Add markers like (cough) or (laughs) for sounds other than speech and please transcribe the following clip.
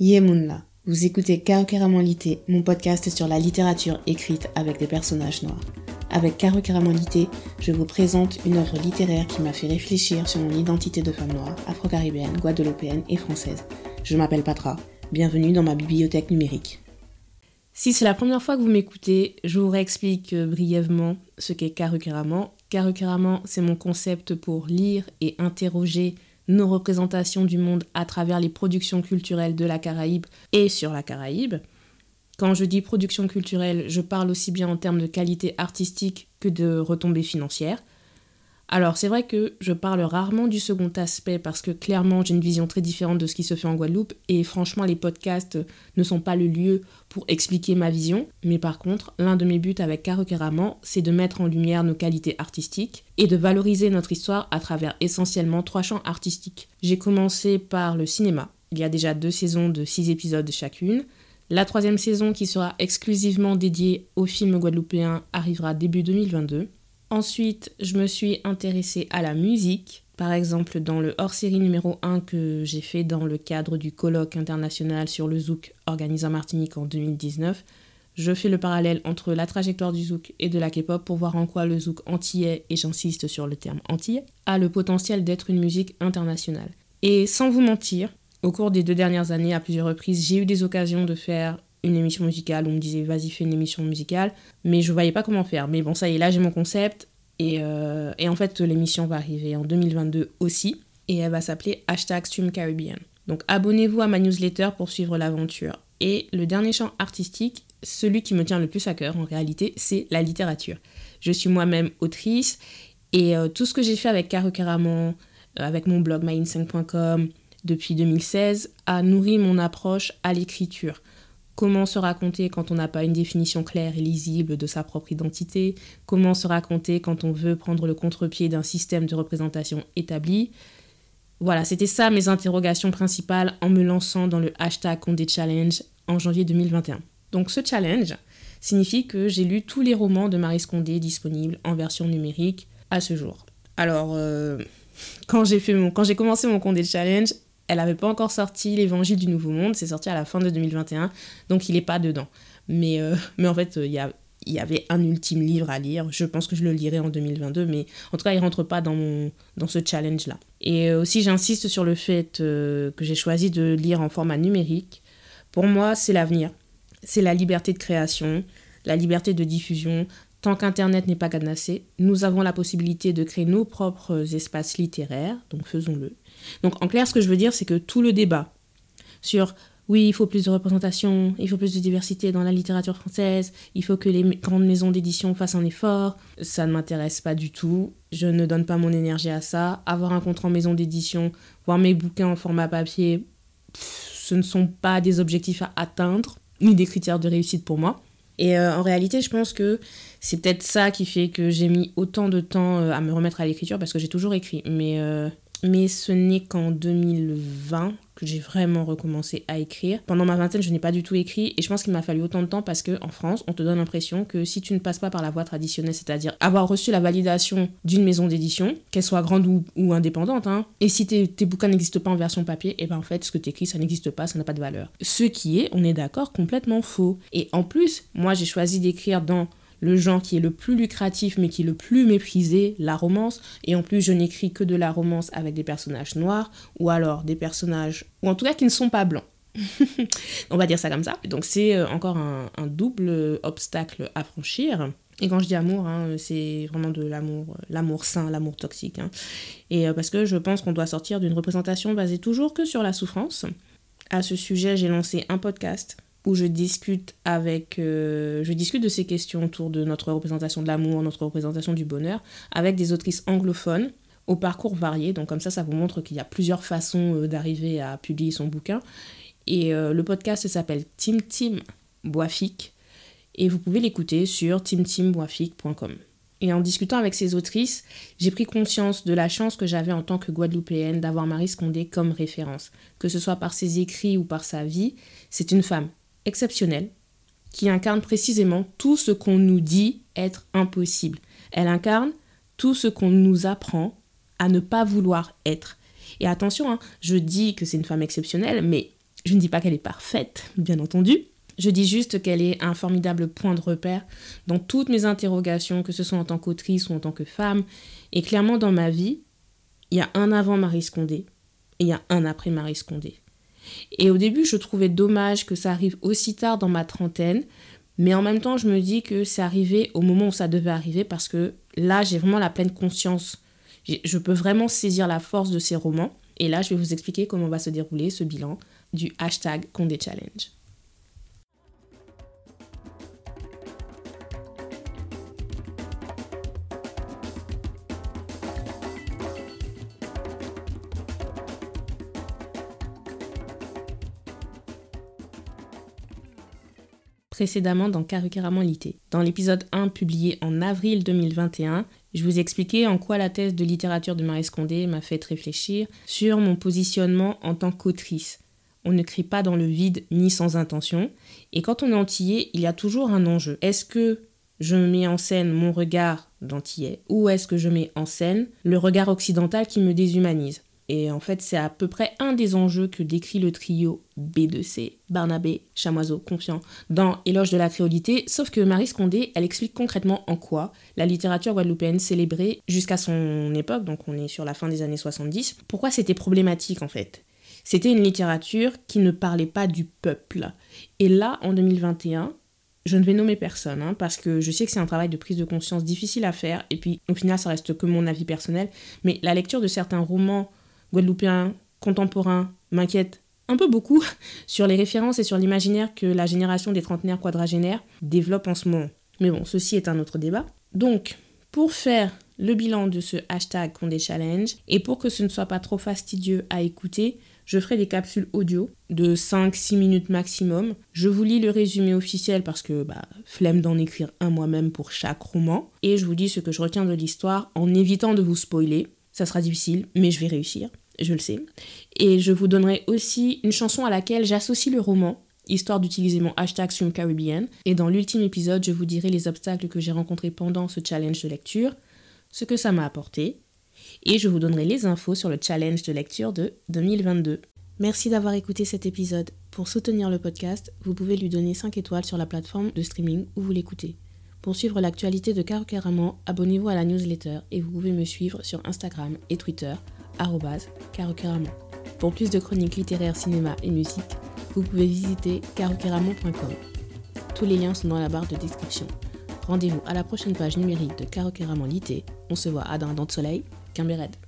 Yemunla, vous écoutez Lité, mon podcast sur la littérature écrite avec des personnages noirs. Avec Lité, je vous présente une œuvre littéraire qui m'a fait réfléchir sur mon identité de femme noire, afro-caribéenne, guadeloupéenne et française. Je m'appelle Patra, bienvenue dans ma bibliothèque numérique. Si c'est la première fois que vous m'écoutez, je vous réexplique euh, brièvement ce qu'est Karukeraman. Karukeraman, c'est mon concept pour lire et interroger nos représentations du monde à travers les productions culturelles de la Caraïbe et sur la Caraïbe. Quand je dis production culturelle, je parle aussi bien en termes de qualité artistique que de retombées financières. Alors c'est vrai que je parle rarement du second aspect parce que clairement j'ai une vision très différente de ce qui se fait en Guadeloupe et franchement les podcasts ne sont pas le lieu pour expliquer ma vision. Mais par contre, l'un de mes buts avec Caro c'est de mettre en lumière nos qualités artistiques et de valoriser notre histoire à travers essentiellement trois champs artistiques. J'ai commencé par le cinéma. Il y a déjà deux saisons de six épisodes chacune. La troisième saison qui sera exclusivement dédiée aux films guadeloupéens arrivera début 2022. Ensuite, je me suis intéressée à la musique. Par exemple, dans le hors-série numéro 1 que j'ai fait dans le cadre du colloque international sur le zouk organisé en Martinique en 2019, je fais le parallèle entre la trajectoire du zouk et de la K-pop pour voir en quoi le zouk antillais, et j'insiste sur le terme antillais, a le potentiel d'être une musique internationale. Et sans vous mentir, au cours des deux dernières années, à plusieurs reprises, j'ai eu des occasions de faire une émission musicale. On me disait, vas-y, fais une émission musicale. Mais je voyais pas comment faire. Mais bon, ça y est, là, j'ai mon concept. Et, euh, et en fait, l'émission va arriver en 2022 aussi. Et elle va s'appeler hashtag Stream Caribbean. Donc abonnez-vous à ma newsletter pour suivre l'aventure. Et le dernier champ artistique, celui qui me tient le plus à cœur en réalité, c'est la littérature. Je suis moi-même autrice et euh, tout ce que j'ai fait avec Caro Caraman, euh, avec mon blog myinstinct.com depuis 2016, a nourri mon approche à l'écriture comment se raconter quand on n'a pas une définition claire et lisible de sa propre identité, comment se raconter quand on veut prendre le contre-pied d'un système de représentation établi? Voilà, c'était ça mes interrogations principales en me lançant dans le hashtag Condé Challenge en janvier 2021. Donc ce challenge signifie que j'ai lu tous les romans de Marie Condé disponibles en version numérique à ce jour. Alors, euh, (laughs) quand j'ai commencé mon Condé Challenge, elle n'avait pas encore sorti l'Évangile du Nouveau Monde, c'est sorti à la fin de 2021, donc il n'est pas dedans. Mais, euh, mais en fait, il y, y avait un ultime livre à lire. Je pense que je le lirai en 2022, mais en tout cas, il rentre pas dans, mon, dans ce challenge-là. Et euh, aussi, j'insiste sur le fait euh, que j'ai choisi de lire en format numérique. Pour moi, c'est l'avenir. C'est la liberté de création, la liberté de diffusion. Tant qu'Internet n'est pas cadenassé, nous avons la possibilité de créer nos propres espaces littéraires, donc faisons-le. Donc en clair, ce que je veux dire, c'est que tout le débat sur oui, il faut plus de représentation, il faut plus de diversité dans la littérature française, il faut que les grandes maisons d'édition fassent un effort, ça ne m'intéresse pas du tout. Je ne donne pas mon énergie à ça. Avoir un contrat en maison d'édition, voir mes bouquins en format papier, ce ne sont pas des objectifs à atteindre, ni des critères de réussite pour moi. Et euh, en réalité, je pense que c'est peut-être ça qui fait que j'ai mis autant de temps euh, à me remettre à l'écriture, parce que j'ai toujours écrit. Mais euh, mais ce n'est qu'en 2020 que j'ai vraiment recommencé à écrire. Pendant ma vingtaine, je n'ai pas du tout écrit et je pense qu'il m'a fallu autant de temps parce que en France, on te donne l'impression que si tu ne passes pas par la voie traditionnelle, c'est-à-dire avoir reçu la validation d'une maison d'édition, qu'elle soit grande ou, indépendante, hein, et si tes, bouquins n'existent pas en version papier, et eh ben en fait, ce que tu écris, ça n'existe pas, ça n'a pas de valeur. Ce qui est, on est d'accord, complètement faux. Et en plus, moi, j'ai choisi d'écrire dans le genre qui est le plus lucratif mais qui est le plus méprisé, la romance. Et en plus, je n'écris que de la romance avec des personnages noirs ou alors des personnages, ou en tout cas qui ne sont pas blancs. (laughs) On va dire ça comme ça. Donc c'est euh, encore un, double obstacle à franchir. Et quand je dis amour, hein, c'est vraiment de l'amour, l'amour sain, l'amour toxique. Hein. Et euh, parce que je pense qu'on doit sortir d'une représentation basée toujours que sur la souffrance. À ce sujet, j'ai lancé un podcast où je discute avec euh, je discute de ces questions autour de notre représentation de l'amour, notre représentation du bonheur avec des autrices anglophones au parcours varié. Donc comme ça ça vous montre qu'il y a plusieurs façons euh, d'arriver à publier son bouquin et euh, le podcast s'appelle Tim Tim Boafik et vous pouvez l'écouter sur timtimboafik.com. Et en discutant avec ces autrices, j'ai pris conscience de la chance que j'avais en tant que Guadeloupéenne d'avoir Marie Scondé comme référence. Que ce soit par ses écrits ou par sa vie, c'est une femme exceptionnelle qui incarne précisément tout ce qu'on nous dit être impossible. Elle incarne tout ce qu'on nous apprend à ne pas vouloir être. Et attention, hein, je dis que c'est une femme exceptionnelle, mais Je ne dis pas qu'elle est parfaite, bien entendu. Je dis juste qu'elle est un formidable point de repère dans toutes mes interrogations, que ce soit en tant qu'autrice ou en tant que femme. Et clairement, dans ma vie, il y a un avant Marie Scondé et il y a un après Marie Scondé. Et au début, je trouvais dommage que ça arrive aussi tard dans ma trentaine, mais en même temps, je me dis que c'est arrivé au moment où ça devait arriver parce que là, j'ai vraiment la pleine conscience. Je peux vraiment saisir la force de ces romans. Et là, je vais vous expliquer comment va se dérouler ce bilan du hashtag Condé Challenge. Précédemment dans Carrément Lité. Dans l'épisode 1 publié en avril 2021, je vous expliquais en quoi la thèse de littérature de Marie Scondé m'a fait réfléchir sur mon positionnement en tant qu'autrice. On ne crie pas dans le vide ni sans intention, et quand on est antillais, il y a toujours un enjeu. Est-ce que je mets en scène mon regard d'antillais ou est-ce que je mets en scène le regard occidental qui me déshumanise? Et en fait, c'est à peu près un des enjeux que décrit le trio B2C, Barnabé, Chamoiseau, Confiant, dans Éloge de la créolité, sauf que Marie Scondé, elle explique concrètement en quoi la littérature guadeloupéenne célébrée jusqu'à son époque, donc on est sur la fin des années 70, pourquoi c'était problématique en fait. C'était une littérature qui ne parlait pas du peuple. Et là, en 2021, je ne vais nommer personne, hein, parce que je sais que c'est un travail de prise de conscience difficile à faire, et puis au final, ça reste que mon avis personnel, mais la lecture de certains romans guadeloupéen, contemporain, m'inquiète un peu beaucoup (laughs) sur les références et sur l'imaginaire que la génération des trentenaires quadragénaires développe en ce moment. Mais bon, ceci est un autre débat. Donc, pour faire le bilan de ce hashtag Condé Challenge, et pour que ce ne soit pas trop fastidieux à écouter, je ferai des capsules audio de 5-6 minutes maximum. Je vous lis le résumé officiel parce que bah, flemme d'en écrire un moi-même pour chaque roman. Et je vous dis ce que je retiens de l'histoire en évitant de vous spoiler. Ça sera difficile, mais je vais réussir, je le sais. Et je vous donnerai aussi une chanson à laquelle j'associe le roman, histoire d'utiliser mon hashtag Stream Caribbean. Et dans l'ultime épisode, je vous dirai les obstacles que j'ai rencontrés pendant ce challenge de lecture, ce que ça m'a apporté, et je vous donnerai les infos sur le challenge de lecture de 2022. Merci d'avoir écouté cet épisode. Pour soutenir le podcast, vous pouvez lui donner 5 étoiles sur la plateforme de streaming où vous l'écoutez. Pour suivre l'actualité de Caro abonnez-vous à la newsletter et vous pouvez me suivre sur Instagram et Twitter, Caro Pour plus de chroniques littéraires, cinéma et musique, vous pouvez visiter carocaramon.com. Tous les liens sont dans la barre de description. Rendez-vous à la prochaine page numérique de Caro Lité. On se voit à Dindon de Soleil, Red.